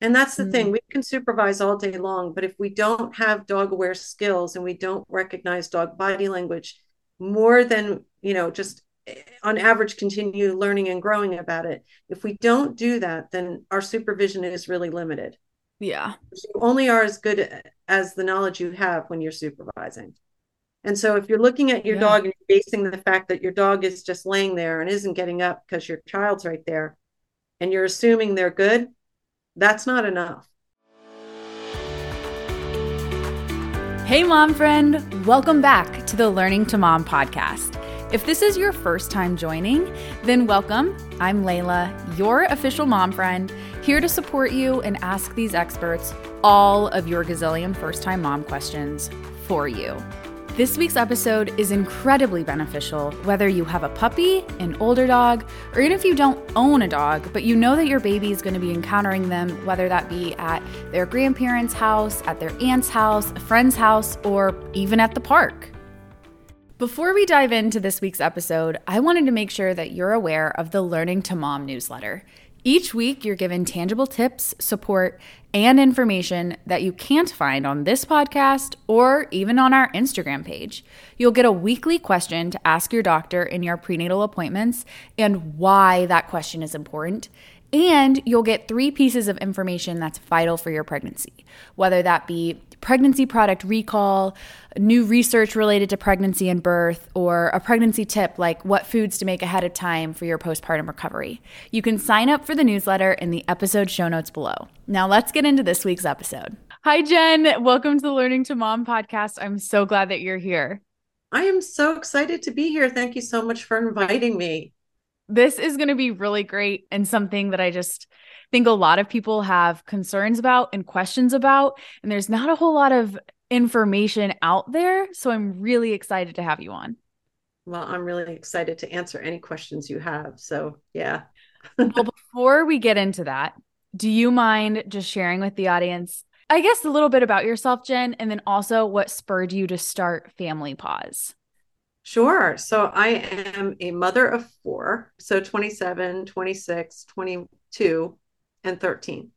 And that's the mm-hmm. thing, we can supervise all day long, but if we don't have dog aware skills and we don't recognize dog body language more than, you know, just eh, on average continue learning and growing about it. If we don't do that, then our supervision is really limited. Yeah. You only are as good as the knowledge you have when you're supervising. And so if you're looking at your yeah. dog and basing the fact that your dog is just laying there and isn't getting up because your child's right there and you're assuming they're good, that's not enough. Hey, mom friend, welcome back to the Learning to Mom podcast. If this is your first time joining, then welcome. I'm Layla, your official mom friend, here to support you and ask these experts all of your gazillion first time mom questions for you. This week's episode is incredibly beneficial whether you have a puppy, an older dog, or even if you don't own a dog, but you know that your baby is going to be encountering them, whether that be at their grandparents' house, at their aunt's house, a friend's house, or even at the park. Before we dive into this week's episode, I wanted to make sure that you're aware of the Learning to Mom newsletter. Each week, you're given tangible tips, support, and information that you can't find on this podcast or even on our Instagram page. You'll get a weekly question to ask your doctor in your prenatal appointments and why that question is important. And you'll get three pieces of information that's vital for your pregnancy, whether that be pregnancy product recall, new research related to pregnancy and birth, or a pregnancy tip like what foods to make ahead of time for your postpartum recovery. You can sign up for the newsletter in the episode show notes below. Now, let's get into this week's episode. Hi, Jen. Welcome to the Learning to Mom podcast. I'm so glad that you're here. I am so excited to be here. Thank you so much for inviting me. This is going to be really great and something that I just think a lot of people have concerns about and questions about. And there's not a whole lot of information out there. So I'm really excited to have you on. Well, I'm really excited to answer any questions you have. So, yeah. well, before we get into that, do you mind just sharing with the audience, I guess, a little bit about yourself, Jen, and then also what spurred you to start Family Paws? Sure. So I am a mother of four, so 27, 26, 22, and 13.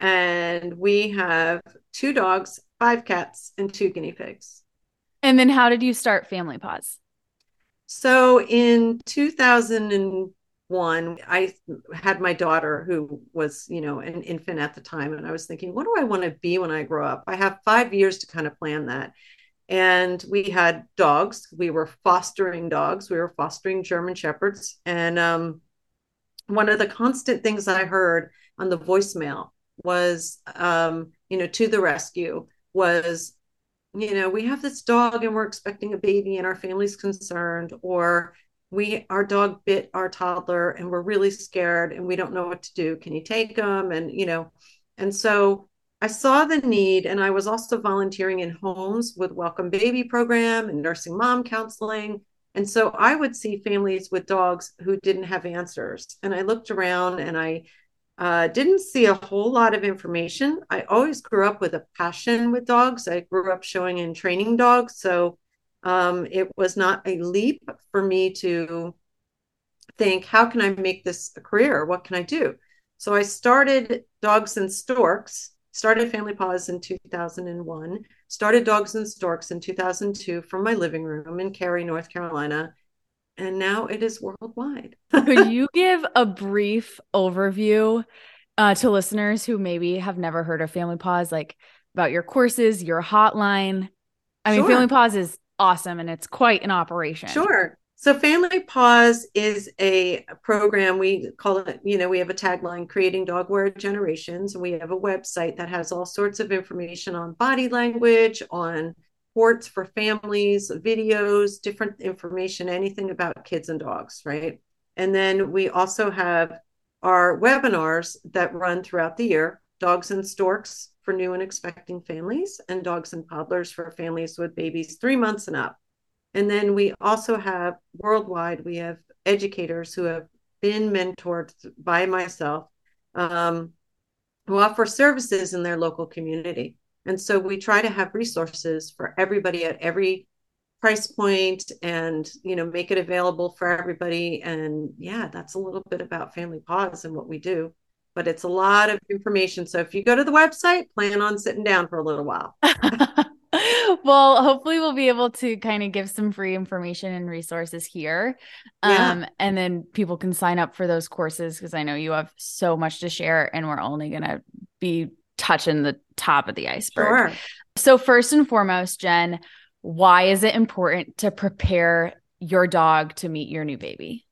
And we have two dogs, five cats, and two guinea pigs. And then how did you start Family Paws? So in 2001, I had my daughter who was, you know, an infant at the time. And I was thinking, what do I want to be when I grow up? I have five years to kind of plan that. And we had dogs. We were fostering dogs. We were fostering German Shepherds. And um, one of the constant things I heard on the voicemail was, um, you know, to the rescue was, you know, we have this dog and we're expecting a baby and our family's concerned, or we our dog bit our toddler and we're really scared and we don't know what to do. Can you take them? And you know, and so I saw the need, and I was also volunteering in homes with Welcome Baby program and nursing mom counseling. And so I would see families with dogs who didn't have answers. And I looked around and I uh, didn't see a whole lot of information. I always grew up with a passion with dogs. I grew up showing and training dogs. So um, it was not a leap for me to think, how can I make this a career? What can I do? So I started Dogs and Storks, started Family Paws in 2001, started Dogs and Storks in 2002 from my living room in Cary, North Carolina and now it is worldwide. Could you give a brief overview uh, to listeners who maybe have never heard of Family Paws, like about your courses, your hotline? I mean, Family Paws is awesome and it's quite an operation. Sure. So, Family Paws is a program. We call it, you know, we have a tagline creating dog aware generations. We have a website that has all sorts of information on body language, on reports for families, videos, different information, anything about kids and dogs, right? And then we also have our webinars that run throughout the year Dogs and Storks for new and expecting families, and Dogs and Toddlers for families with babies three months and up. And then we also have worldwide, we have educators who have been mentored by myself um, who offer services in their local community. And so we try to have resources for everybody at every price point and you know make it available for everybody and yeah that's a little bit about family paws and what we do but it's a lot of information. So if you go to the website, plan on sitting down for a little while. well, hopefully we'll be able to kind of give some free information and resources here. Yeah. Um, and then people can sign up for those courses because I know you have so much to share and we're only gonna be touching the top of the iceberg. Sure. So first and foremost, Jen, why is it important to prepare your dog to meet your new baby?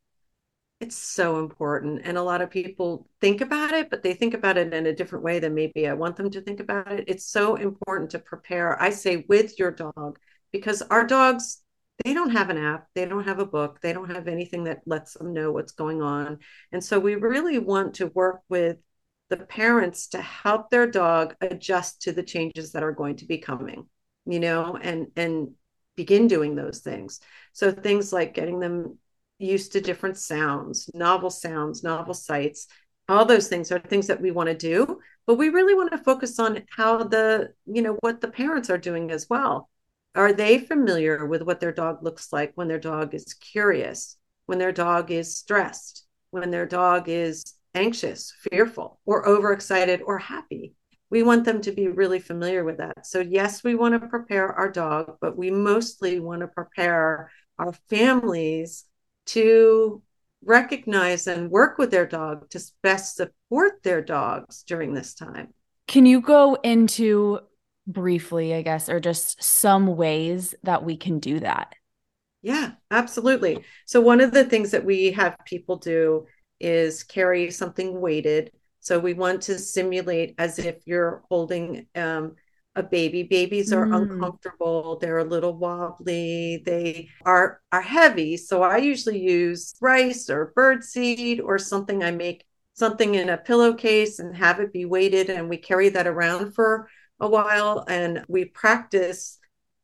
It's so important. And a lot of people think about it, but they think about it in a different way than maybe I want them to think about it. It's so important to prepare, I say, with your dog, because our dogs, they don't have an app, they don't have a book, they don't have anything that lets them know what's going on. And so we really want to work with the parents to help their dog adjust to the changes that are going to be coming, you know, and and begin doing those things. So things like getting them used to different sounds, novel sounds, novel sights. All those things are things that we want to do, but we really want to focus on how the, you know, what the parents are doing as well. Are they familiar with what their dog looks like when their dog is curious, when their dog is stressed, when their dog is anxious, fearful, or overexcited or happy? We want them to be really familiar with that. So, yes, we want to prepare our dog, but we mostly want to prepare our families to recognize and work with their dog to best support their dogs during this time. Can you go into briefly, I guess, or just some ways that we can do that? Yeah, absolutely. So, one of the things that we have people do is carry something weighted. So, we want to simulate as if you're holding um, a baby. Babies are mm. uncomfortable. They're a little wobbly. They are are heavy. So I usually use rice or bird seed or something. I make something in a pillowcase and have it be weighted, and we carry that around for a while. And we practice.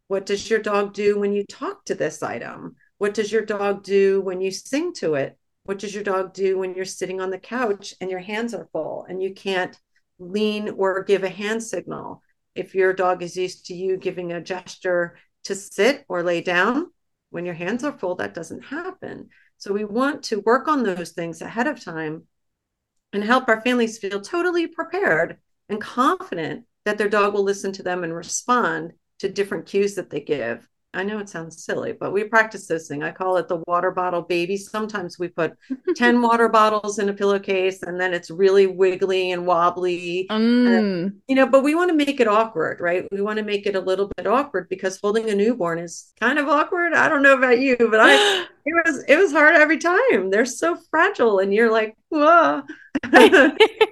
What does your dog do when you talk to this item? What does your dog do when you sing to it? What does your dog do when you're sitting on the couch and your hands are full and you can't lean or give a hand signal? If your dog is used to you giving a gesture to sit or lay down, when your hands are full, that doesn't happen. So we want to work on those things ahead of time and help our families feel totally prepared and confident that their dog will listen to them and respond to different cues that they give I know it sounds silly, but we practice this thing. I call it the water bottle baby. Sometimes we put 10 water bottles in a pillowcase and then it's really wiggly and wobbly. Mm. And, you know, but we want to make it awkward, right? We want to make it a little bit awkward because holding a newborn is kind of awkward. I don't know about you, but I it was it was hard every time. They're so fragile and you're like, whoa.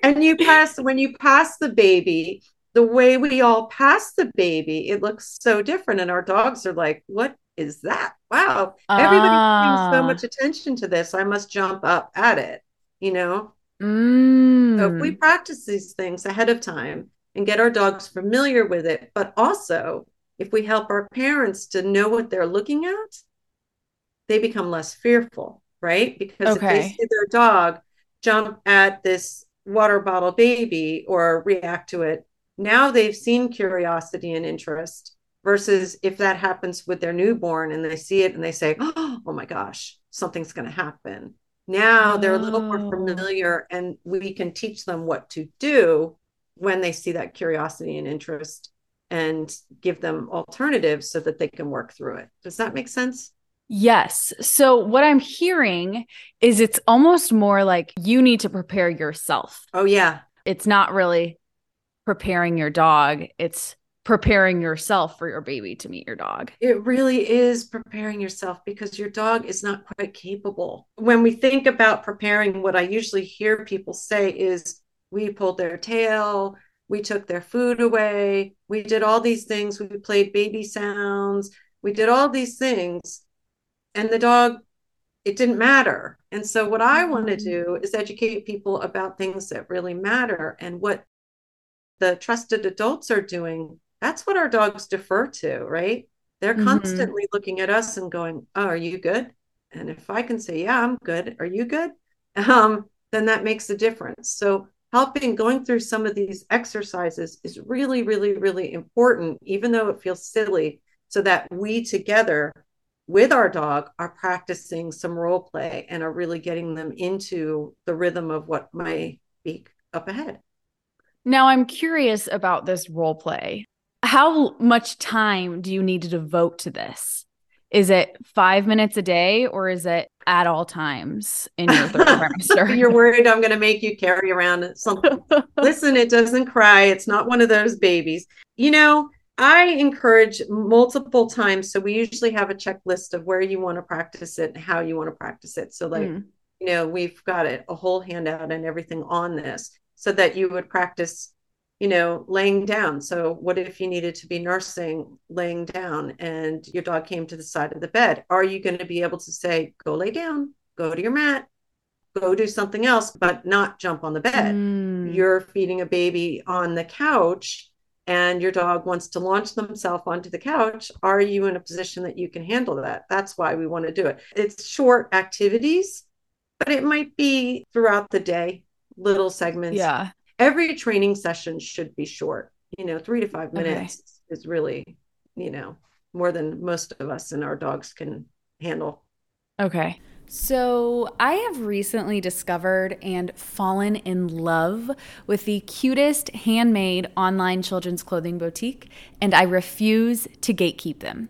and you pass when you pass the baby, the way we all pass the baby, it looks so different. And our dogs are like, what is that? Wow. Everybody uh. so much attention to this. I must jump up at it, you know? Mm. So if we practice these things ahead of time and get our dogs familiar with it, but also if we help our parents to know what they're looking at, they become less fearful, right? Because okay. if they see their dog jump at this water bottle baby or react to it now they've seen curiosity and interest versus if that happens with their newborn and they see it and they say, oh my gosh, something's going to happen. Now they're a little more oh. familiar and we can teach them what to do when they see that curiosity and interest and give them alternatives so that they can work through it. Does that make sense? Yes. So, what I'm hearing is it's almost more like you need to prepare yourself. Oh, yeah. It's not really preparing your dog, it's preparing yourself for your baby to meet your dog. It really is preparing yourself because your dog is not quite capable. When we think about preparing, what I usually hear people say is we pulled their tail, we took their food away, we did all these things, we played baby sounds, we did all these things, and the dog, it didn't matter. And so, what I want to mm-hmm. do is educate people about things that really matter and what the trusted adults are doing, that's what our dogs defer to, right? They're mm-hmm. constantly looking at us and going, Oh, are you good? And if I can say, Yeah, I'm good, are you good? Um, then that makes a difference. So, helping going through some of these exercises is really, really, really important, even though it feels silly, so that we together with our dog are practicing some role play and are really getting them into the rhythm of what might be up ahead. Now, I'm curious about this role play. How much time do you need to devote to this? Is it five minutes a day or is it at all times in your third trimester? You're worried I'm going to make you carry around something. Listen, it doesn't cry. It's not one of those babies. You know, I encourage multiple times. So we usually have a checklist of where you want to practice it and how you want to practice it. So, like, mm. you know, we've got it, a whole handout and everything on this so that you would practice, you know, laying down. So, what if you needed to be nursing laying down and your dog came to the side of the bed? Are you going to be able to say, go lay down, go to your mat, go do something else, but not jump on the bed? Mm. You're feeding a baby on the couch and your dog wants to launch themselves onto the couch, are you in a position that you can handle that? That's why we want to do it. It's short activities, but it might be throughout the day, little segments. Yeah. Every training session should be short. You know, three to five minutes okay. is really, you know, more than most of us and our dogs can handle. Okay. So, I have recently discovered and fallen in love with the cutest handmade online children's clothing boutique, and I refuse to gatekeep them.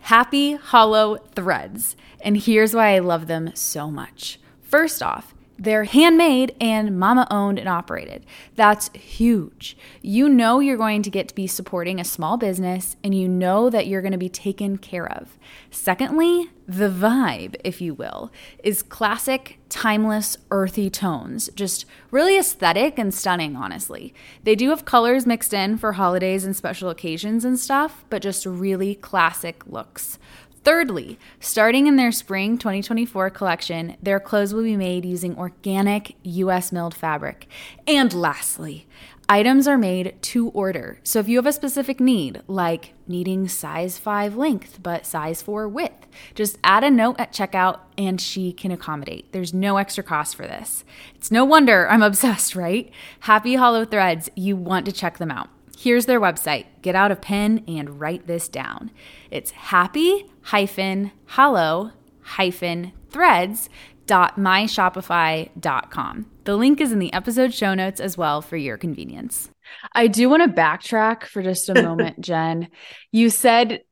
Happy Hollow Threads. And here's why I love them so much. First off, they're handmade and mama owned and operated. That's huge. You know you're going to get to be supporting a small business and you know that you're going to be taken care of. Secondly, the vibe, if you will, is classic, timeless, earthy tones. Just really aesthetic and stunning, honestly. They do have colors mixed in for holidays and special occasions and stuff, but just really classic looks. Thirdly, starting in their spring 2024 collection, their clothes will be made using organic US milled fabric. And lastly, items are made to order. So if you have a specific need, like needing size 5 length but size 4 width, just add a note at checkout and she can accommodate. There's no extra cost for this. It's no wonder I'm obsessed, right? Happy Hollow Threads, you want to check them out. Here's their website. Get out a pen and write this down. It's happy hyphen hollow hyphen threads dot myshopify.com. The link is in the episode show notes as well for your convenience. I do want to backtrack for just a moment, Jen. You said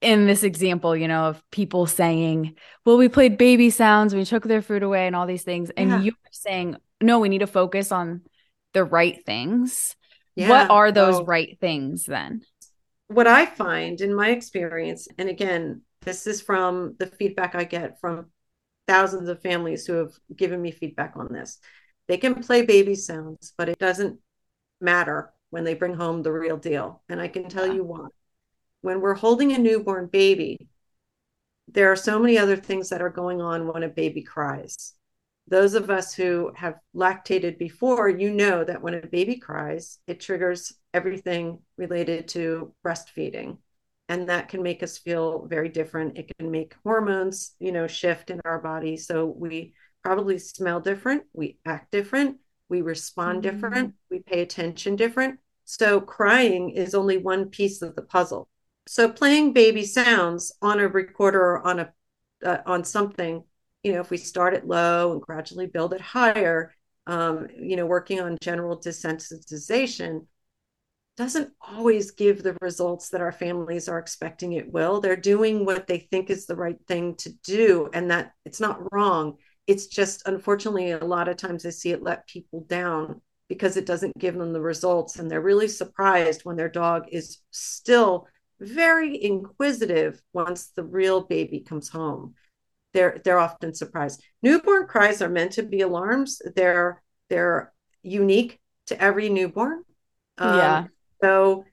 in this example, you know, of people saying, well, we played baby sounds, we took their food away, and all these things. And yeah. you were saying, no, we need to focus on the right things. Yeah. What are those oh. right things then? What I find in my experience, and again, this is from the feedback I get from thousands of families who have given me feedback on this. They can play baby sounds, but it doesn't matter when they bring home the real deal. And I can tell yeah. you why. When we're holding a newborn baby, there are so many other things that are going on when a baby cries those of us who have lactated before, you know that when a baby cries, it triggers everything related to breastfeeding. And that can make us feel very different. It can make hormones, you know, shift in our body. So we probably smell different, we act different, we respond mm-hmm. different, we pay attention different. So crying is only one piece of the puzzle. So playing baby sounds on a recorder or on a uh, on something you know, if we start it low and gradually build it higher, um, you know, working on general desensitization doesn't always give the results that our families are expecting it will. They're doing what they think is the right thing to do, and that it's not wrong. It's just, unfortunately, a lot of times I see it let people down because it doesn't give them the results. And they're really surprised when their dog is still very inquisitive once the real baby comes home they're they're often surprised. Newborn cries are meant to be alarms. They're they're unique to every newborn. Um, yeah. So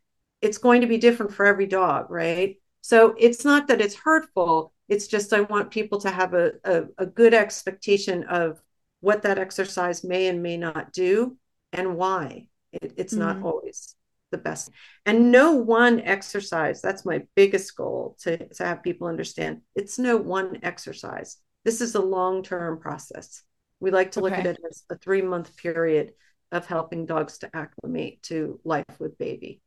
it's going to be different for every dog, right? So it's not that it's hurtful. It's just I want people to have a, a, a good expectation of what that exercise may and may not do and why. It, it's mm-hmm. not always the best. And no one exercise, that's my biggest goal to, to have people understand. It's no one exercise. This is a long term process. We like to look okay. at it as a three month period of helping dogs to acclimate to life with baby.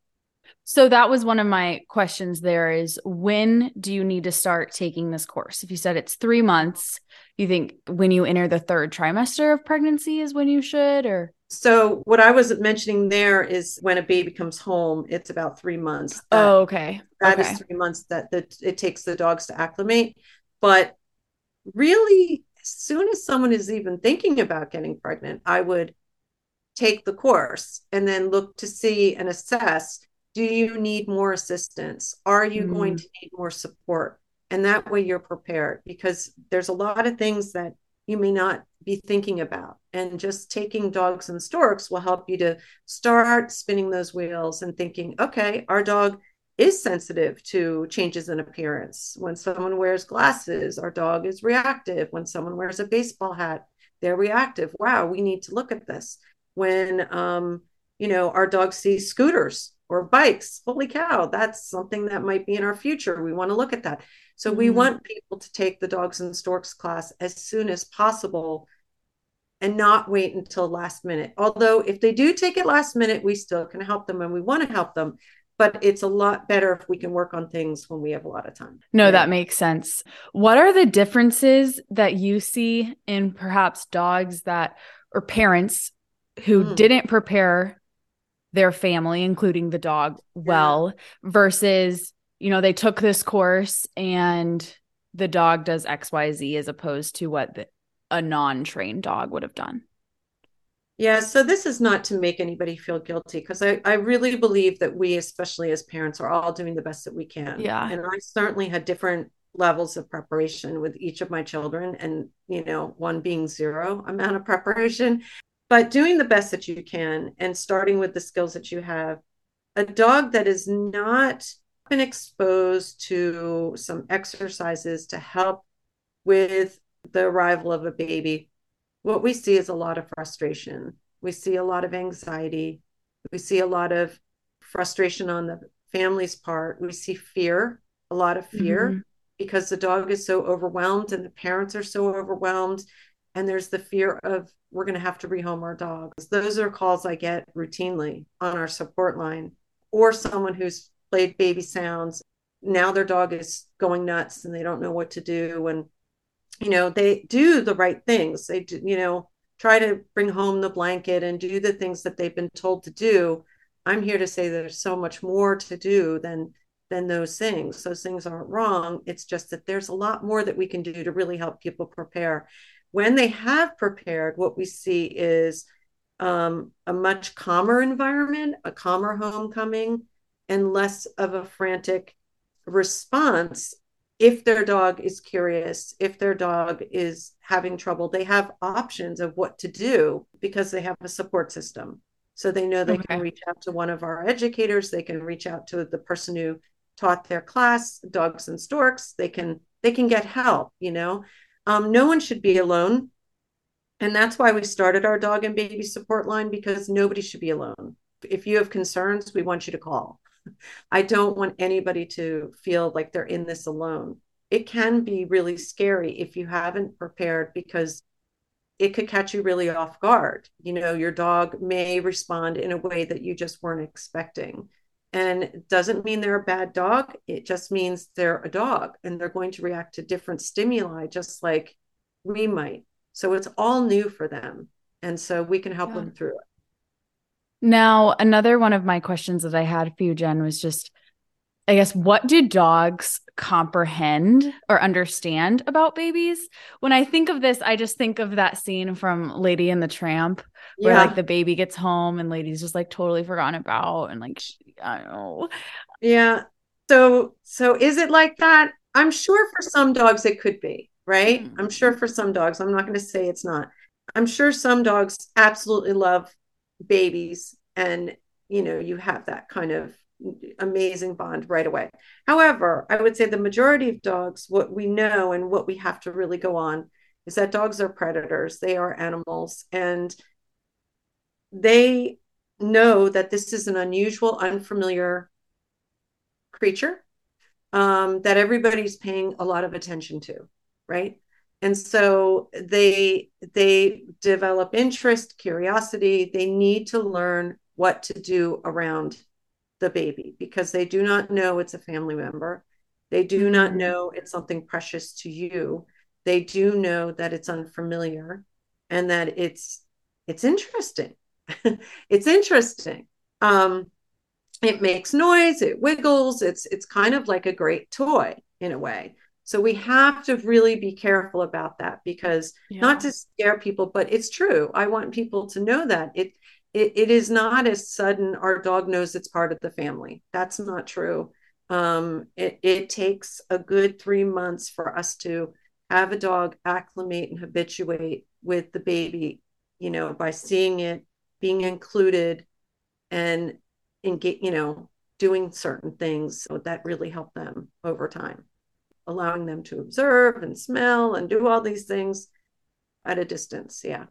So that was one of my questions there is when do you need to start taking this course? If you said it's 3 months, you think when you enter the third trimester of pregnancy is when you should or So what I was mentioning there is when a baby comes home, it's about three months. That, oh, okay. That okay. is three months that, that it takes the dogs to acclimate. But really, as soon as someone is even thinking about getting pregnant, I would take the course and then look to see and assess do you need more assistance? Are you mm. going to need more support? And that way you're prepared because there's a lot of things that you may not be thinking about. And just taking dogs and storks will help you to start spinning those wheels and thinking, okay, our dog is sensitive to changes in appearance. When someone wears glasses, our dog is reactive. When someone wears a baseball hat, they're reactive. Wow, we need to look at this. When um, you know, our dogs see scooters or bikes, holy cow, that's something that might be in our future. We want to look at that. So mm-hmm. we want people to take the dogs and storks class as soon as possible and not wait until last minute. Although if they do take it last minute, we still can help them and we want to help them. But it's a lot better if we can work on things when we have a lot of time. No, right? that makes sense. What are the differences that you see in perhaps dogs that or parents who mm. didn't prepare their family, including the dog, well, yeah. versus you know, they took this course and the dog does XYZ as opposed to what the, a non trained dog would have done. Yeah, so this is not to make anybody feel guilty because I, I really believe that we, especially as parents, are all doing the best that we can. Yeah. And I certainly had different levels of preparation with each of my children, and, you know, one being zero amount of preparation. But doing the best that you can and starting with the skills that you have, a dog that is not been exposed to some exercises to help with the arrival of a baby, what we see is a lot of frustration. We see a lot of anxiety. We see a lot of frustration on the family's part. We see fear, a lot of fear, mm-hmm. because the dog is so overwhelmed and the parents are so overwhelmed. And there's the fear of we're going to have to rehome our dogs. Those are calls I get routinely on our support line, or someone who's played baby sounds. Now their dog is going nuts and they don't know what to do. And, you know, they do the right things. They, do, you know, try to bring home the blanket and do the things that they've been told to do. I'm here to say there's so much more to do than than those things. Those things aren't wrong. It's just that there's a lot more that we can do to really help people prepare. When they have prepared, what we see is um, a much calmer environment, a calmer homecoming, and less of a frantic response if their dog is curious, if their dog is having trouble, they have options of what to do because they have a support system. So they know they okay. can reach out to one of our educators, they can reach out to the person who taught their class, dogs and storks, they can they can get help, you know. Um, no one should be alone. And that's why we started our dog and baby support line because nobody should be alone. If you have concerns, we want you to call. I don't want anybody to feel like they're in this alone. It can be really scary if you haven't prepared because it could catch you really off guard. You know, your dog may respond in a way that you just weren't expecting. And it doesn't mean they're a bad dog. It just means they're a dog and they're going to react to different stimuli, just like we might. So it's all new for them. And so we can help yeah. them through it. Now, another one of my questions that I had for you, Jen, was just I guess, what do dogs comprehend or understand about babies? When I think of this, I just think of that scene from Lady and the Tramp where yeah. like the baby gets home and Lady's just like totally forgotten about and like, I don't know. Yeah. So, so is it like that? I'm sure for some dogs it could be, right? Mm-hmm. I'm sure for some dogs. I'm not going to say it's not. I'm sure some dogs absolutely love babies and you know you have that kind of amazing bond right away. However i would say the majority of dogs what we know and what we have to really go on is that dogs are predators. They are animals and they know that this is an unusual unfamiliar creature um, that everybody's paying a lot of attention to right? And so they they develop interest curiosity. They need to learn what to do around the baby because they do not know it's a family member they do not mm-hmm. know it's something precious to you they do know that it's unfamiliar and that it's it's interesting it's interesting. Um, it makes noise, it wiggles, it's it's kind of like a great toy in a way. So we have to really be careful about that because yeah. not to scare people, but it's true. I want people to know that it, it it is not as sudden our dog knows it's part of the family. That's not true. Um, it, it takes a good three months for us to have a dog acclimate and habituate with the baby, you know, by seeing it, being included, and in get, you know, doing certain things that really help them over time allowing them to observe and smell and do all these things at a distance. Yeah.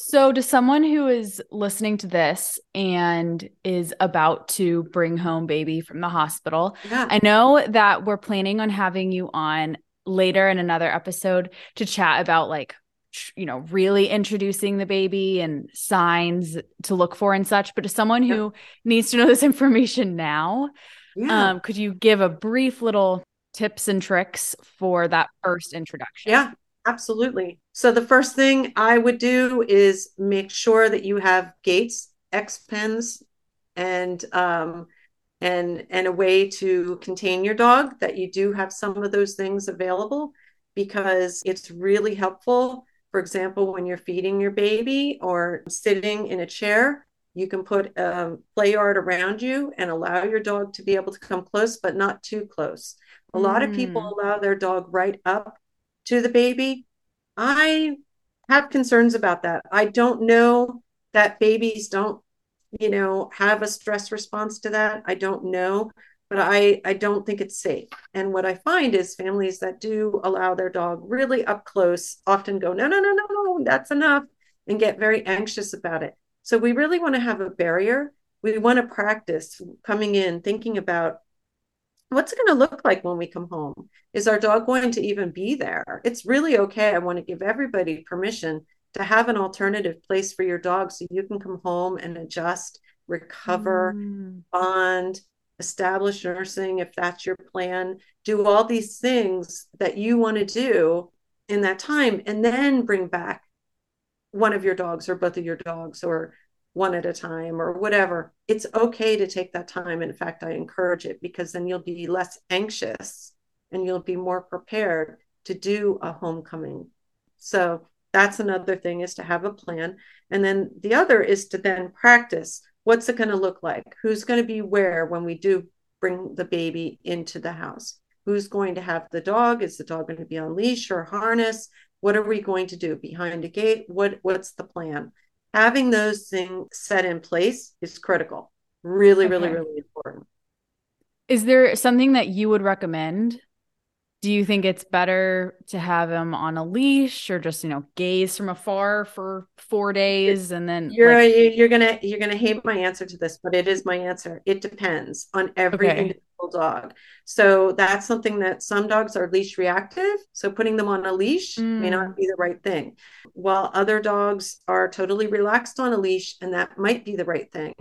So, to someone who is listening to this and is about to bring home baby from the hospital, yeah. I know that we're planning on having you on later in another episode to chat about like you know really introducing the baby and signs to look for and such but to someone who yeah. needs to know this information now yeah. um, could you give a brief little tips and tricks for that first introduction? Yeah, absolutely. So the first thing I would do is make sure that you have gates, X pens, and um, and and a way to contain your dog. That you do have some of those things available because it's really helpful. For example, when you're feeding your baby or sitting in a chair, you can put a play yard around you and allow your dog to be able to come close, but not too close. A lot of people mm. allow their dog right up to the baby. I have concerns about that. I don't know that babies don't, you know, have a stress response to that. I don't know, but I I don't think it's safe. And what I find is families that do allow their dog really up close often go, no, no, no, no, no, that's enough, and get very anxious about it. So we really want to have a barrier. We want to practice coming in, thinking about what's it going to look like when we come home? Is our dog going to even be there? It's really okay. I want to give everybody permission to have an alternative place for your dog so you can come home and adjust, recover, mm. bond, establish nursing if that's your plan, do all these things that you want to do in that time, and then bring back one of your dogs or both of your dogs or one at a time or whatever. It's okay to take that time. In fact, I encourage it because then you'll be less anxious and you'll be more prepared to do a homecoming. So that's another thing is to have a plan. And then the other is to then practice. What's it going to look like? Who's going to be where when we do bring the baby into the house? Who's going to have the dog? Is the dog going to be on leash or harness? What are we going to do behind a gate? What what's the plan? Having those things set in place is critical. Really, okay. really, really important. Is there something that you would recommend? Do you think it's better to have him on a leash or just, you know, gaze from afar for four days and then you're like... you're gonna you're gonna hate my answer to this, but it is my answer. It depends on every okay. individual dog. So that's something that some dogs are leash reactive. So putting them on a leash mm. may not mm. be the right thing while other dogs are totally relaxed on a leash and that might be the right thing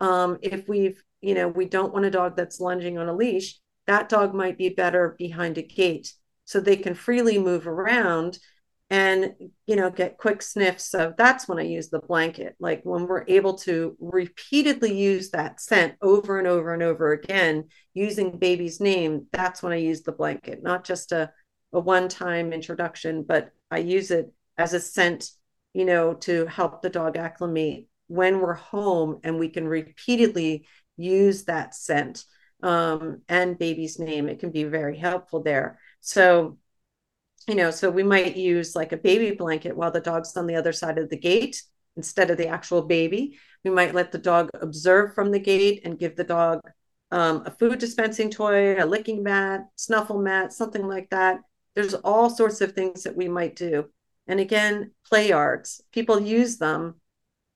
um, if we've you know we don't want a dog that's lunging on a leash that dog might be better behind a gate so they can freely move around and you know get quick sniffs of that's when i use the blanket like when we're able to repeatedly use that scent over and over and over again using baby's name that's when i use the blanket not just a, a one time introduction but i use it as a scent, you know, to help the dog acclimate when we're home and we can repeatedly use that scent um, and baby's name. It can be very helpful there. So, you know, so we might use like a baby blanket while the dog's on the other side of the gate instead of the actual baby. We might let the dog observe from the gate and give the dog um, a food dispensing toy, a licking mat, snuffle mat, something like that. There's all sorts of things that we might do and again, play yards. People use them,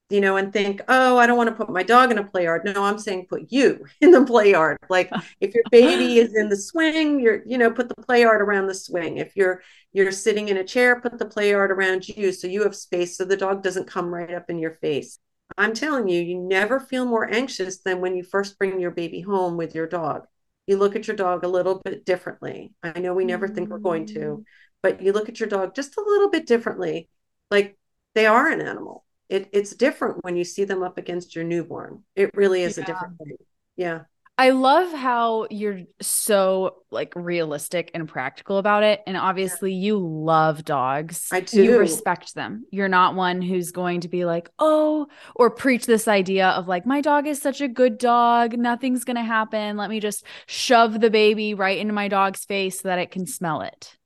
you know, and think, oh, I don't want to put my dog in a play yard. No, I'm saying put you in the play yard. Like if your baby is in the swing, you're, you know, put the play yard around the swing. If you're you're sitting in a chair, put the play yard around you so you have space so the dog doesn't come right up in your face. I'm telling you, you never feel more anxious than when you first bring your baby home with your dog. You look at your dog a little bit differently. I know we never think we're going to, mm-hmm. but you look at your dog just a little bit differently like they are an animal it, it's different when you see them up against your newborn. It really is yeah. a different thing. Yeah. I love how you're so like realistic and practical about it. And obviously, you love dogs. I do. You respect them. You're not one who's going to be like, oh, or preach this idea of like, my dog is such a good dog. Nothing's going to happen. Let me just shove the baby right into my dog's face so that it can smell it.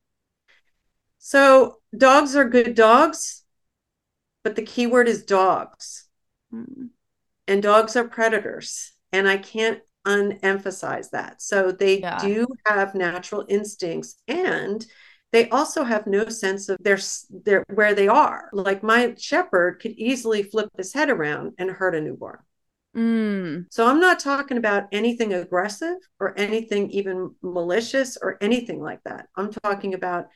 So, dogs are good dogs, but the key word is dogs. Mm. And dogs are predators. And I can't unemphasize that. So they yeah. do have natural instincts and they also have no sense of their, their where they are. Like my shepherd could easily flip his head around and hurt a newborn. Mm. So I'm not talking about anything aggressive or anything even malicious or anything like that. I'm talking about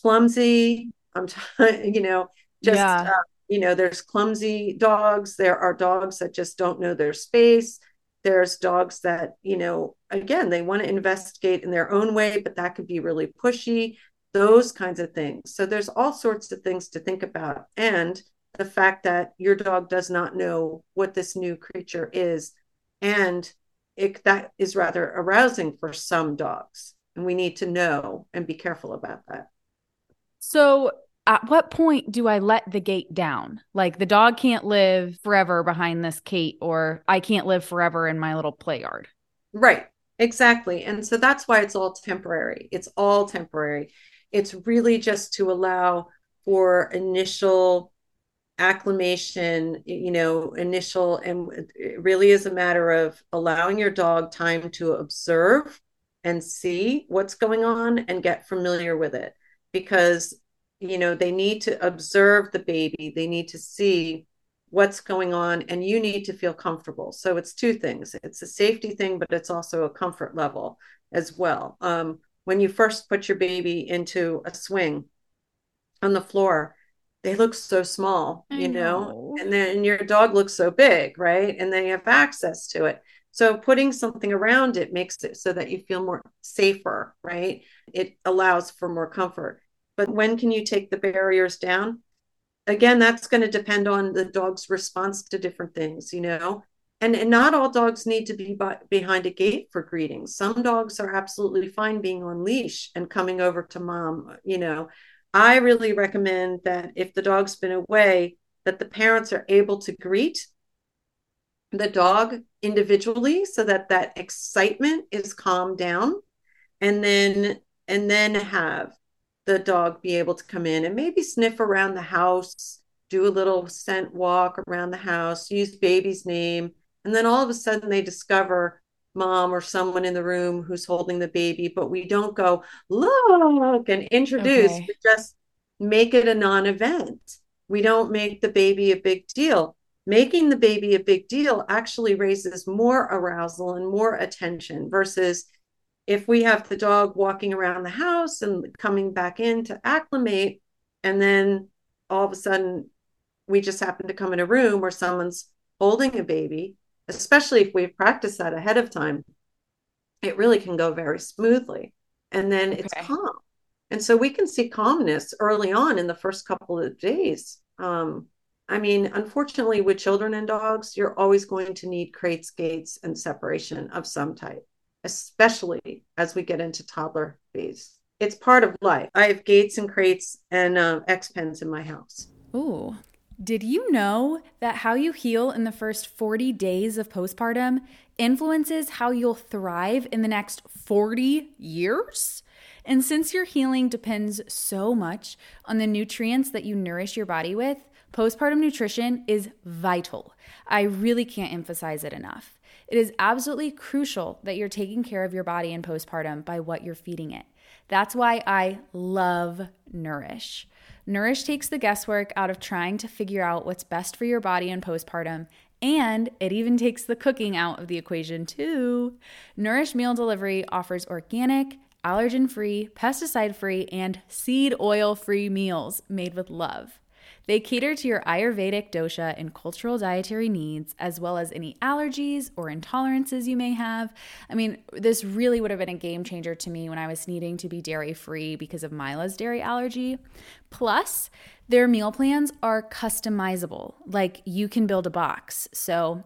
clumsy. I'm, t- you know, just yeah. uh, you know, there's clumsy dogs. There are dogs that just don't know their space. There's dogs that you know again they want to investigate in their own way but that could be really pushy those kinds of things. So there's all sorts of things to think about. And the fact that your dog does not know what this new creature is and it, that is rather arousing for some dogs. And we need to know and be careful about that. So at what point do I let the gate down? Like the dog can't live forever behind this gate, or I can't live forever in my little play yard. Right. Exactly. And so that's why it's all temporary. It's all temporary. It's really just to allow for initial acclimation, you know, initial, and it really is a matter of allowing your dog time to observe and see what's going on and get familiar with it. Because you know they need to observe the baby. They need to see what's going on and you need to feel comfortable. So it's two things. It's a safety thing but it's also a comfort level as well. Um, when you first put your baby into a swing on the floor they look so small you know. know. and then your dog looks so big right? And they have access to it. So putting something around it makes it so that you feel more safer right? It allows for more comfort but when can you take the barriers down? Again, that's going to depend on the dog's response to different things, you know. And, and not all dogs need to be by, behind a gate for greetings. Some dogs are absolutely fine being on leash and coming over to mom, you know. I really recommend that if the dog's been away, that the parents are able to greet the dog individually so that that excitement is calmed down and then and then have the dog be able to come in and maybe sniff around the house, do a little scent walk around the house, use baby's name. And then all of a sudden they discover mom or someone in the room who's holding the baby, but we don't go, look, and introduce. Okay. We just make it a non event. We don't make the baby a big deal. Making the baby a big deal actually raises more arousal and more attention versus if we have the dog walking around the house and coming back in to acclimate, and then all of a sudden we just happen to come in a room where someone's holding a baby, especially if we've practiced that ahead of time, it really can go very smoothly. And then it's calm. And so we can see calmness early on in the first couple of days. Um, I mean, unfortunately, with children and dogs, you're always going to need crates, gates, and separation of some type especially as we get into toddler phase. It's part of life. I have gates and crates and uh, X pens in my house. Ooh. Did you know that how you heal in the first 40 days of postpartum influences how you'll thrive in the next 40 years? And since your healing depends so much on the nutrients that you nourish your body with, postpartum nutrition is vital. I really can't emphasize it enough. It is absolutely crucial that you're taking care of your body in postpartum by what you're feeding it. That's why I love Nourish. Nourish takes the guesswork out of trying to figure out what's best for your body in postpartum, and it even takes the cooking out of the equation, too. Nourish Meal Delivery offers organic, allergen free, pesticide free, and seed oil free meals made with love. They cater to your Ayurvedic dosha and cultural dietary needs, as well as any allergies or intolerances you may have. I mean, this really would have been a game changer to me when I was needing to be dairy free because of Mila's dairy allergy. Plus, their meal plans are customizable, like you can build a box. So,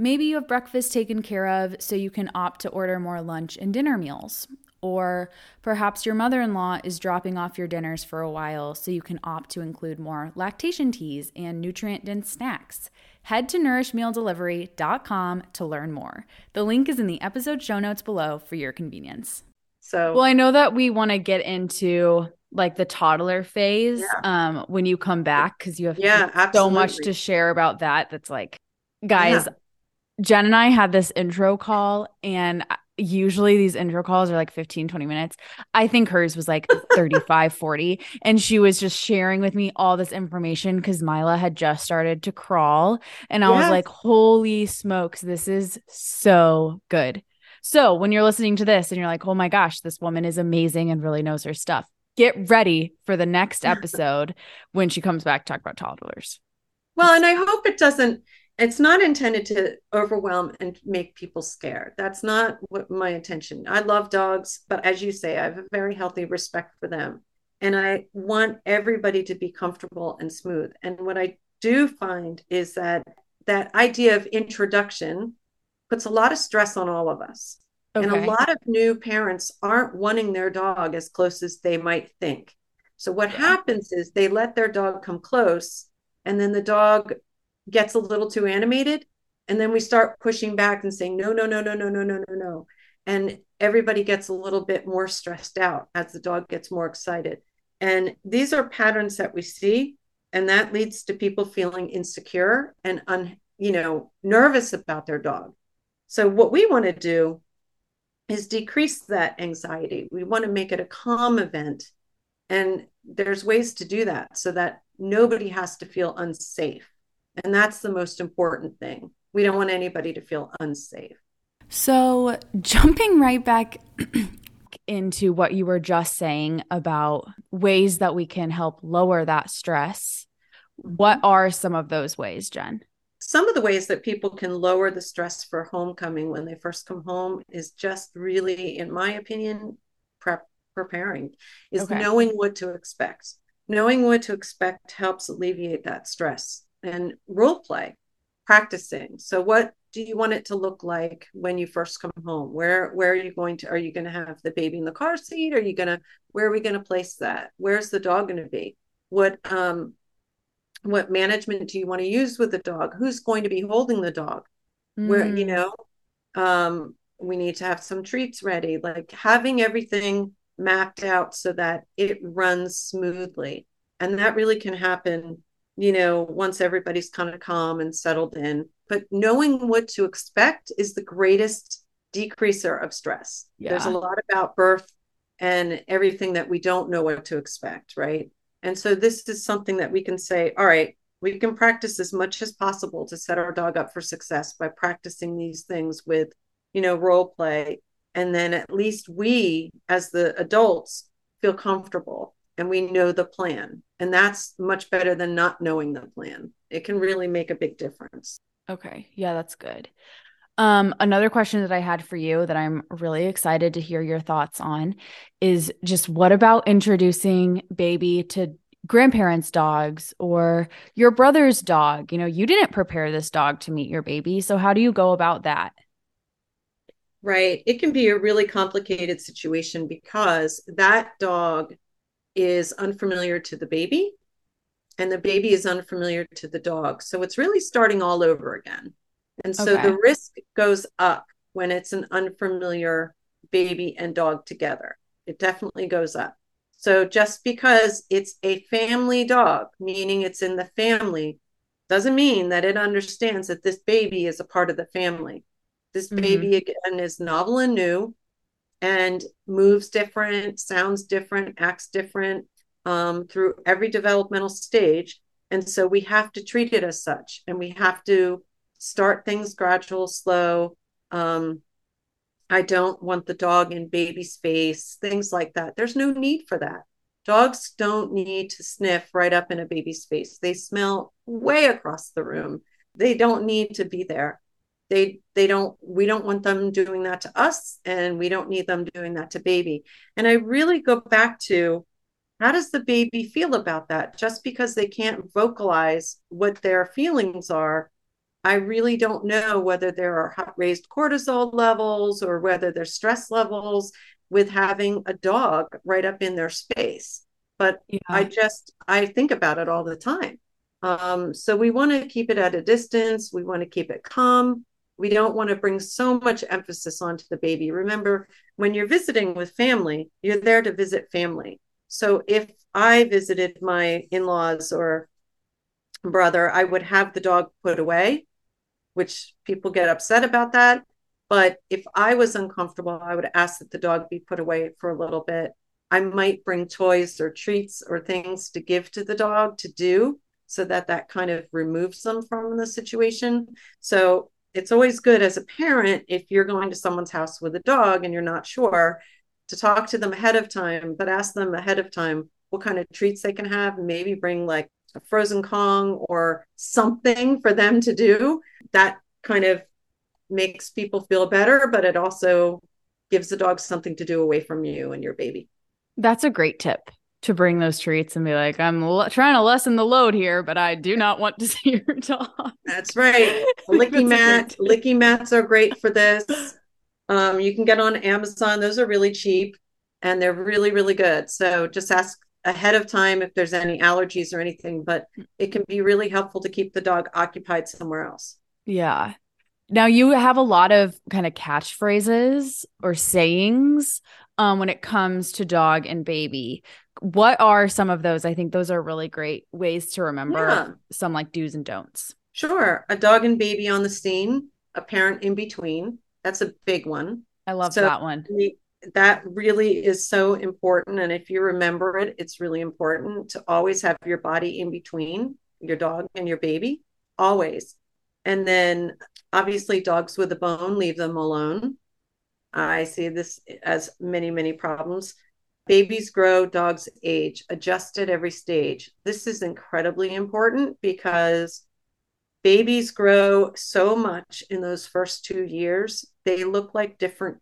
Maybe you have breakfast taken care of so you can opt to order more lunch and dinner meals. Or perhaps your mother in law is dropping off your dinners for a while so you can opt to include more lactation teas and nutrient dense snacks. Head to nourishmealdelivery.com to learn more. The link is in the episode show notes below for your convenience. So, well, I know that we want to get into like the toddler phase yeah. um when you come back because you have yeah, so much to share about that that's like guys yeah. jen and i had this intro call and usually these intro calls are like 15 20 minutes. I think hers was like 35 40 and she was just sharing with me all this information because mila had just started to crawl and i yes. was like holy smokes this is so good. So when you're listening to this and you're like oh my gosh this woman is amazing and really knows her stuff get ready for the next episode when she comes back to talk about toddlers. Well and i hope it doesn't it's not intended to overwhelm and make people scared. That's not what my intention. I love dogs, but as you say, I have a very healthy respect for them. And I want everybody to be comfortable and smooth. And what I do find is that that idea of introduction puts a lot of stress on all of us. Okay. And a lot of new parents aren't wanting their dog as close as they might think. So what yeah. happens is they let their dog come close and then the dog gets a little too animated and then we start pushing back and saying no no no no no no no no no. And everybody gets a little bit more stressed out as the dog gets more excited. And these are patterns that we see and that leads to people feeling insecure and un, you know nervous about their dog. So what we want to do is decrease that anxiety. We want to make it a calm event and there's ways to do that so that nobody has to feel unsafe and that's the most important thing. We don't want anybody to feel unsafe. So, jumping right back into what you were just saying about ways that we can help lower that stress, what mm-hmm. are some of those ways, Jen? Some of the ways that people can lower the stress for homecoming when they first come home is just really, in my opinion, prep preparing, is okay. knowing what to expect. Knowing what to expect helps alleviate that stress and role play practicing. So what do you want it to look like when you first come home? Where where are you going to are you going to have the baby in the car seat? Are you going to where are we going to place that? Where's the dog going to be? What um what management do you want to use with the dog? Who's going to be holding the dog? Mm. where you mm. know um we need to have some treats ready like having everything mapped out so that it runs smoothly. And that really can happen you know, once everybody's kind of calm and settled in. But knowing what to expect is the greatest decreaser of stress. Yeah. There's a lot about birth and everything that we don't know what to expect, right? And so this is something that we can say, all right, we can practice as much as possible to set our dog up for success by practicing these things with, you know, role play. And then at least we, as the adults, feel comfortable and we know the plan. And that's much better than not knowing the plan. It can really make a big difference. Okay. Yeah, that's good. Um, another question that I had for you that I'm really excited to hear your thoughts on is just what about introducing baby to grandparents' dogs or your brother's dog? You know, you didn't prepare this dog to meet your baby. So, how do you go about that? Right. It can be a really complicated situation because that dog is unfamiliar to the baby and the baby is unfamiliar to the dog. So it's really starting all over again. And so okay. the risk goes up when it's an unfamiliar baby and dog together. It definitely goes up. So just because it's a family dog, meaning it's in the family, doesn't mean that it understands that this baby is a part of the family. This mm-hmm. baby, again, is novel and new and moves different, sounds different, acts different um, through every developmental stage. And so we have to treat it as such, and we have to start things gradual, slow. Um, I don't want the dog in baby space, things like that. There's no need for that. Dogs don't need to sniff right up in a baby's face. They smell way across the room. They don't need to be there. They they don't we don't want them doing that to us and we don't need them doing that to baby. And I really go back to how does the baby feel about that? Just because they can't vocalize what their feelings are, I really don't know whether there are raised cortisol levels or whether there's stress levels with having a dog right up in their space. But yeah. I just I think about it all the time. Um, so we want to keep it at a distance. We want to keep it calm. We don't want to bring so much emphasis onto the baby. Remember, when you're visiting with family, you're there to visit family. So if I visited my in-laws or brother, I would have the dog put away, which people get upset about that. But if I was uncomfortable, I would ask that the dog be put away for a little bit. I might bring toys or treats or things to give to the dog to do so that that kind of removes them from the situation. So it's always good as a parent if you're going to someone's house with a dog and you're not sure to talk to them ahead of time, but ask them ahead of time what kind of treats they can have. Maybe bring like a frozen Kong or something for them to do. That kind of makes people feel better, but it also gives the dog something to do away from you and your baby. That's a great tip to bring those treats and be like, I'm l- trying to lessen the load here, but I do not want to see your dog. That's right. LickiMat, licky mats are great for this. Um, you can get on Amazon; those are really cheap, and they're really, really good. So just ask ahead of time if there's any allergies or anything. But it can be really helpful to keep the dog occupied somewhere else. Yeah, now you have a lot of kind of catchphrases or sayings um, when it comes to dog and baby. What are some of those? I think those are really great ways to remember yeah. some like do's and don'ts. Sure. A dog and baby on the scene, a parent in between. That's a big one. I love so that one. that really is so important. And if you remember it, it's really important to always have your body in between your dog and your baby, always. And then obviously, dogs with a bone, leave them alone. I see this as many, many problems. Babies grow, dogs age, adjust at every stage. This is incredibly important because babies grow so much in those first two years. They look like different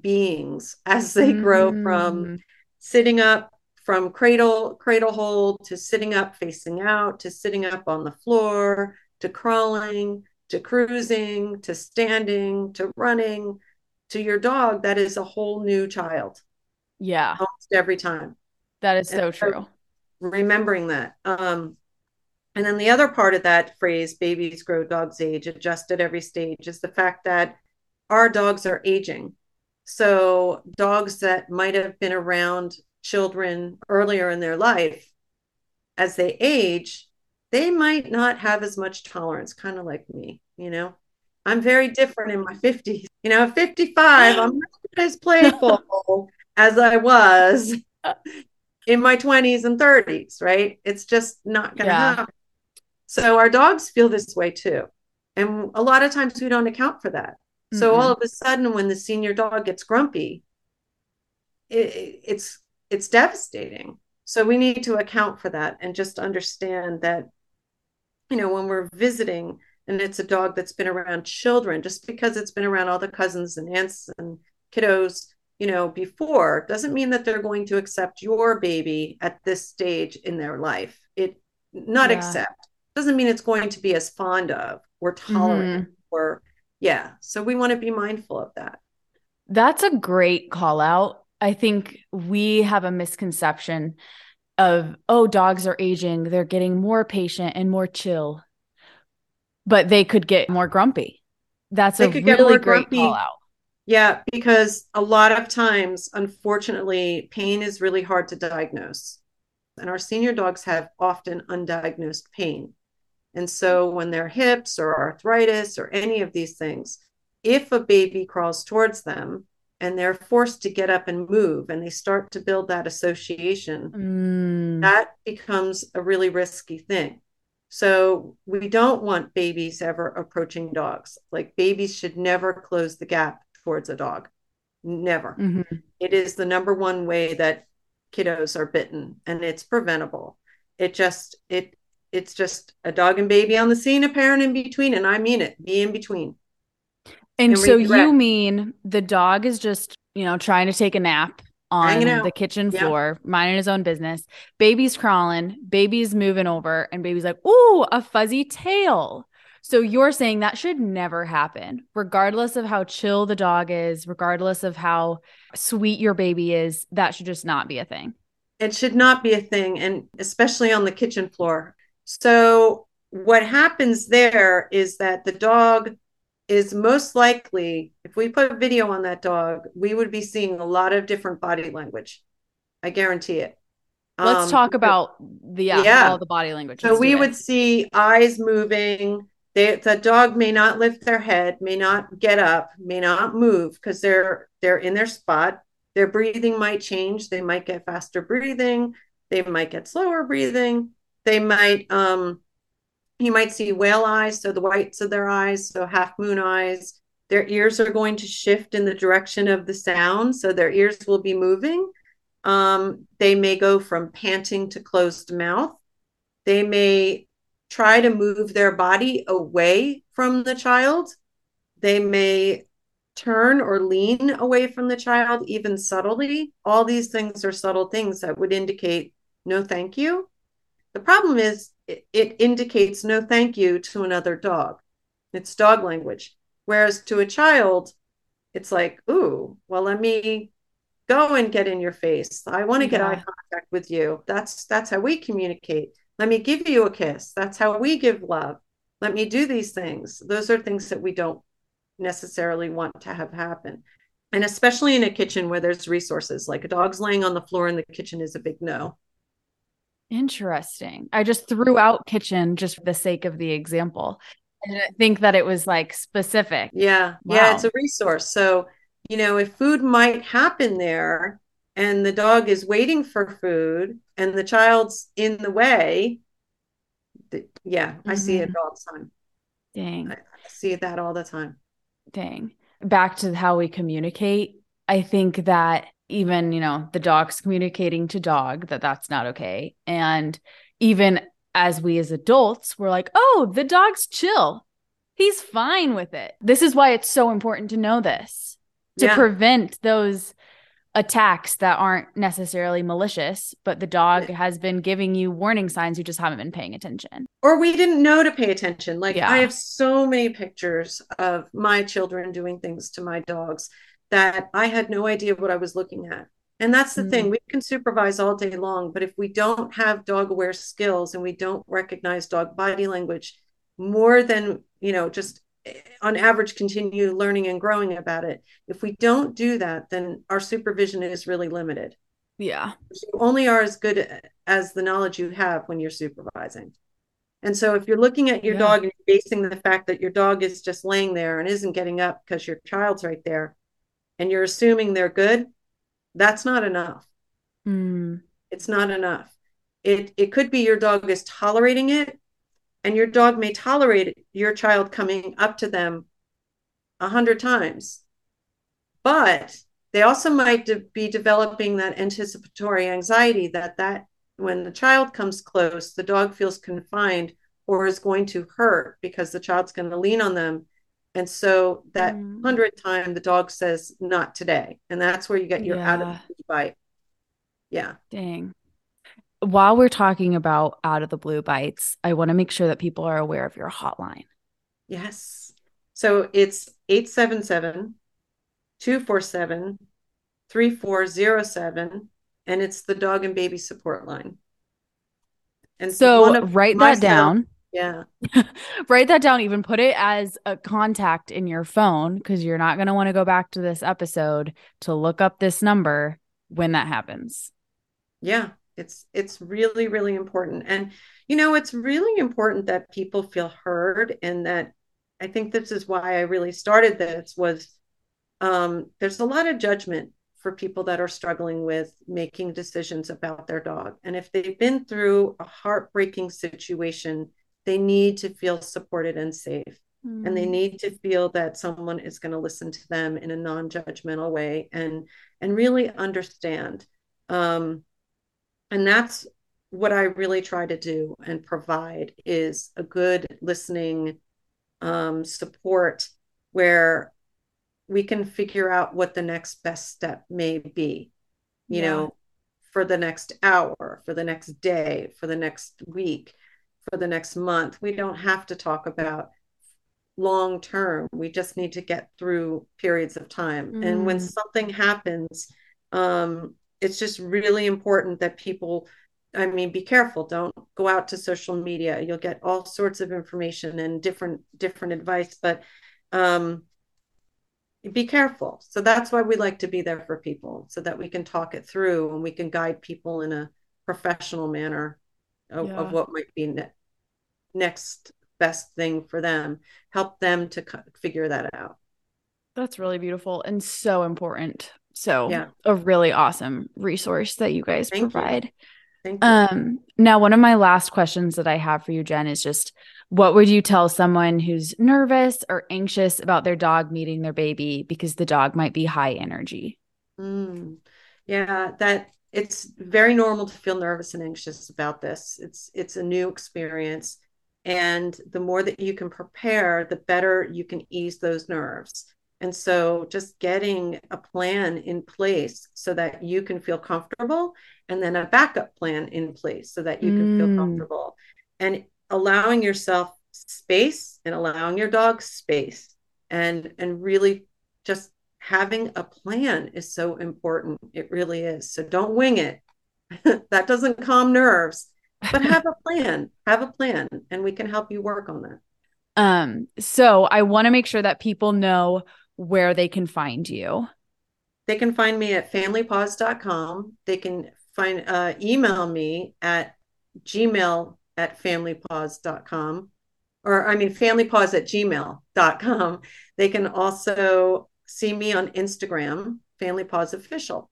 beings as they mm. grow from mm. sitting up from cradle cradle hold to sitting up facing out to sitting up on the floor to crawling to cruising to standing to running to your dog that is a whole new child. Yeah. Almost every time. That is so true. Remembering that. Um and then the other part of that phrase babies grow dogs age adjust at every stage is the fact that our dogs are aging. So dogs that might have been around children earlier in their life as they age they might not have as much tolerance, kind of like me, you know. I'm very different in my 50s. You know, 55, I'm not as playful as I was in my 20s and 30s, right? It's just not going to yeah. happen. So our dogs feel this way too. And a lot of times we don't account for that. Mm-hmm. So all of a sudden, when the senior dog gets grumpy, it, it's it's devastating. So we need to account for that and just understand that you know, when we're visiting and it's a dog that's been around children, just because it's been around all the cousins and aunts and kiddos, you know, before doesn't mean that they're going to accept your baby at this stage in their life. It not yeah. accept doesn't mean it's going to be as fond of or tolerant mm-hmm. or yeah. So we want to be mindful of that. That's a great call out. I think we have a misconception of oh dogs are aging they're getting more patient and more chill but they could get more grumpy. That's they a really great call out. Yeah because a lot of times unfortunately pain is really hard to diagnose. And our senior dogs have often undiagnosed pain. And so when their hips or arthritis or any of these things if a baby crawls towards them and they're forced to get up and move and they start to build that association mm. that becomes a really risky thing so we don't want babies ever approaching dogs like babies should never close the gap towards a dog never mm-hmm. it is the number one way that kiddos are bitten and it's preventable. It just it it's just a dog and baby on the scene, a parent in between, and I mean it, be in between. And, and so you mean the dog is just, you know, trying to take a nap on the kitchen floor, yeah. minding his own business. Baby's crawling, baby's moving over, and baby's like, "Ooh, a fuzzy tail." So you're saying that should never happen, regardless of how chill the dog is, regardless of how sweet your baby is. That should just not be a thing. It should not be a thing, and especially on the kitchen floor. So what happens there is that the dog is most likely, if we put a video on that dog, we would be seeing a lot of different body language. I guarantee it. Let's um, talk about the yeah, yeah. all the body language. So we would see eyes moving. They, the dog may not lift their head, may not get up, may not move because they're they're in their spot. Their breathing might change. They might get faster breathing. They might get slower breathing. They might um, you might see whale eyes, so the whites of their eyes, so half moon eyes. Their ears are going to shift in the direction of the sound, so their ears will be moving. Um, they may go from panting to closed mouth. They may try to move their body away from the child. They may turn or lean away from the child, even subtly. All these things are subtle things that would indicate no thank you. The problem is it, indicates no thank you to another dog. It's dog language. Whereas to a child, it's like, ooh, well, let me go and get in your face. I want to yeah. get eye contact with you. That's that's how we communicate. Let me give you a kiss. That's how we give love. Let me do these things. Those are things that we don't necessarily want to have happen. And especially in a kitchen where there's resources, like a dog's laying on the floor in the kitchen is a big no. Interesting. I just threw out kitchen just for the sake of the example. I didn't think that it was like specific. Yeah. Wow. Yeah. It's a resource. So, you know, if food might happen there and the dog is waiting for food and the child's in the way, yeah, mm-hmm. I see it mm-hmm. all the time. Dang. I see that all the time. Dang. Back to how we communicate. I think that even you know the dog's communicating to dog that that's not okay. And even as we as adults we're like oh the dog's chill. He's fine with it. This is why it's so important to know this to yeah. prevent those attacks that aren't necessarily malicious but the dog has been giving you warning signs you just haven't been paying attention. Or we didn't know to pay attention. Like yeah. i have so many pictures of my children doing things to my dogs that I had no idea what I was looking at. And that's the mm-hmm. thing, we can supervise all day long, but if we don't have dog aware skills and we don't recognize dog body language more than, you know, just eh, on average continue learning and growing about it, if we don't do that, then our supervision is really limited. Yeah. You only are as good as the knowledge you have when you're supervising. And so if you're looking at your yeah. dog and basing the fact that your dog is just laying there and isn't getting up because your child's right there, and you're assuming they're good, that's not enough. Mm. It's not enough. It it could be your dog is tolerating it, and your dog may tolerate your child coming up to them a hundred times, but they also might de- be developing that anticipatory anxiety that that when the child comes close, the dog feels confined or is going to hurt because the child's going to lean on them and so that mm. hundred time the dog says, not today. And that's where you get your yeah. out of the blue bite. Yeah. Dang. While we're talking about out of the blue bites, I want to make sure that people are aware of your hotline. Yes. So it's 877 247 3407. And it's the dog and baby support line. And so write that down. Yeah. Write that down. Even put it as a contact in your phone because you're not going to want to go back to this episode to look up this number when that happens. Yeah. It's it's really really important and you know it's really important that people feel heard and that I think this is why I really started this was um, there's a lot of judgment for people that are struggling with making decisions about their dog. And if they've been through a heartbreaking situation, they need to feel supported and safe. Mm. And they mm. need to feel that someone is going to listen to them in a non-judgmental way and and really understand. Um, and that's what I really try to do and provide is a good listening um, support where we can figure out what the next best step may be, you yeah. know, for the next hour, for the next day, for the next week, for the next month. We don't have to talk about long term. We just need to get through periods of time. Mm. And when mm. something happens, um, it's just really important that people I mean, be careful. Don't go out to social media. You'll get all sorts of information and different different advice, but um, be careful. So that's why we like to be there for people, so that we can talk it through and we can guide people in a professional manner of, yeah. of what might be ne- next best thing for them. Help them to figure that out. That's really beautiful and so important. So, yeah. a really awesome resource that you guys Thank provide. You. Thank you. Um, now, one of my last questions that I have for you, Jen, is just what would you tell someone who's nervous or anxious about their dog meeting their baby because the dog might be high energy? Mm, yeah, that it's very normal to feel nervous and anxious about this. It's it's a new experience, and the more that you can prepare, the better you can ease those nerves. And so just getting a plan in place so that you can feel comfortable and then a backup plan in place so that you can mm. feel comfortable and allowing yourself space and allowing your dog space and and really just having a plan is so important. It really is. So don't wing it. that doesn't calm nerves, but have a plan. Have a plan and we can help you work on that. Um so I want to make sure that people know where they can find you? They can find me at familypaws.com. They can find uh, email me at gmail at familypaws.com or I mean familypaws at gmail.com. They can also see me on Instagram, Family Paws Official.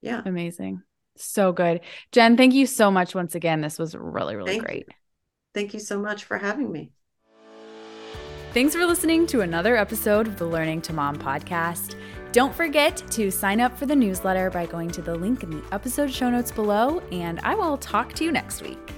Yeah. Amazing. So good. Jen, thank you so much once again. This was really, really thank great. You. Thank you so much for having me. Thanks for listening to another episode of the Learning to Mom podcast. Don't forget to sign up for the newsletter by going to the link in the episode show notes below, and I will talk to you next week.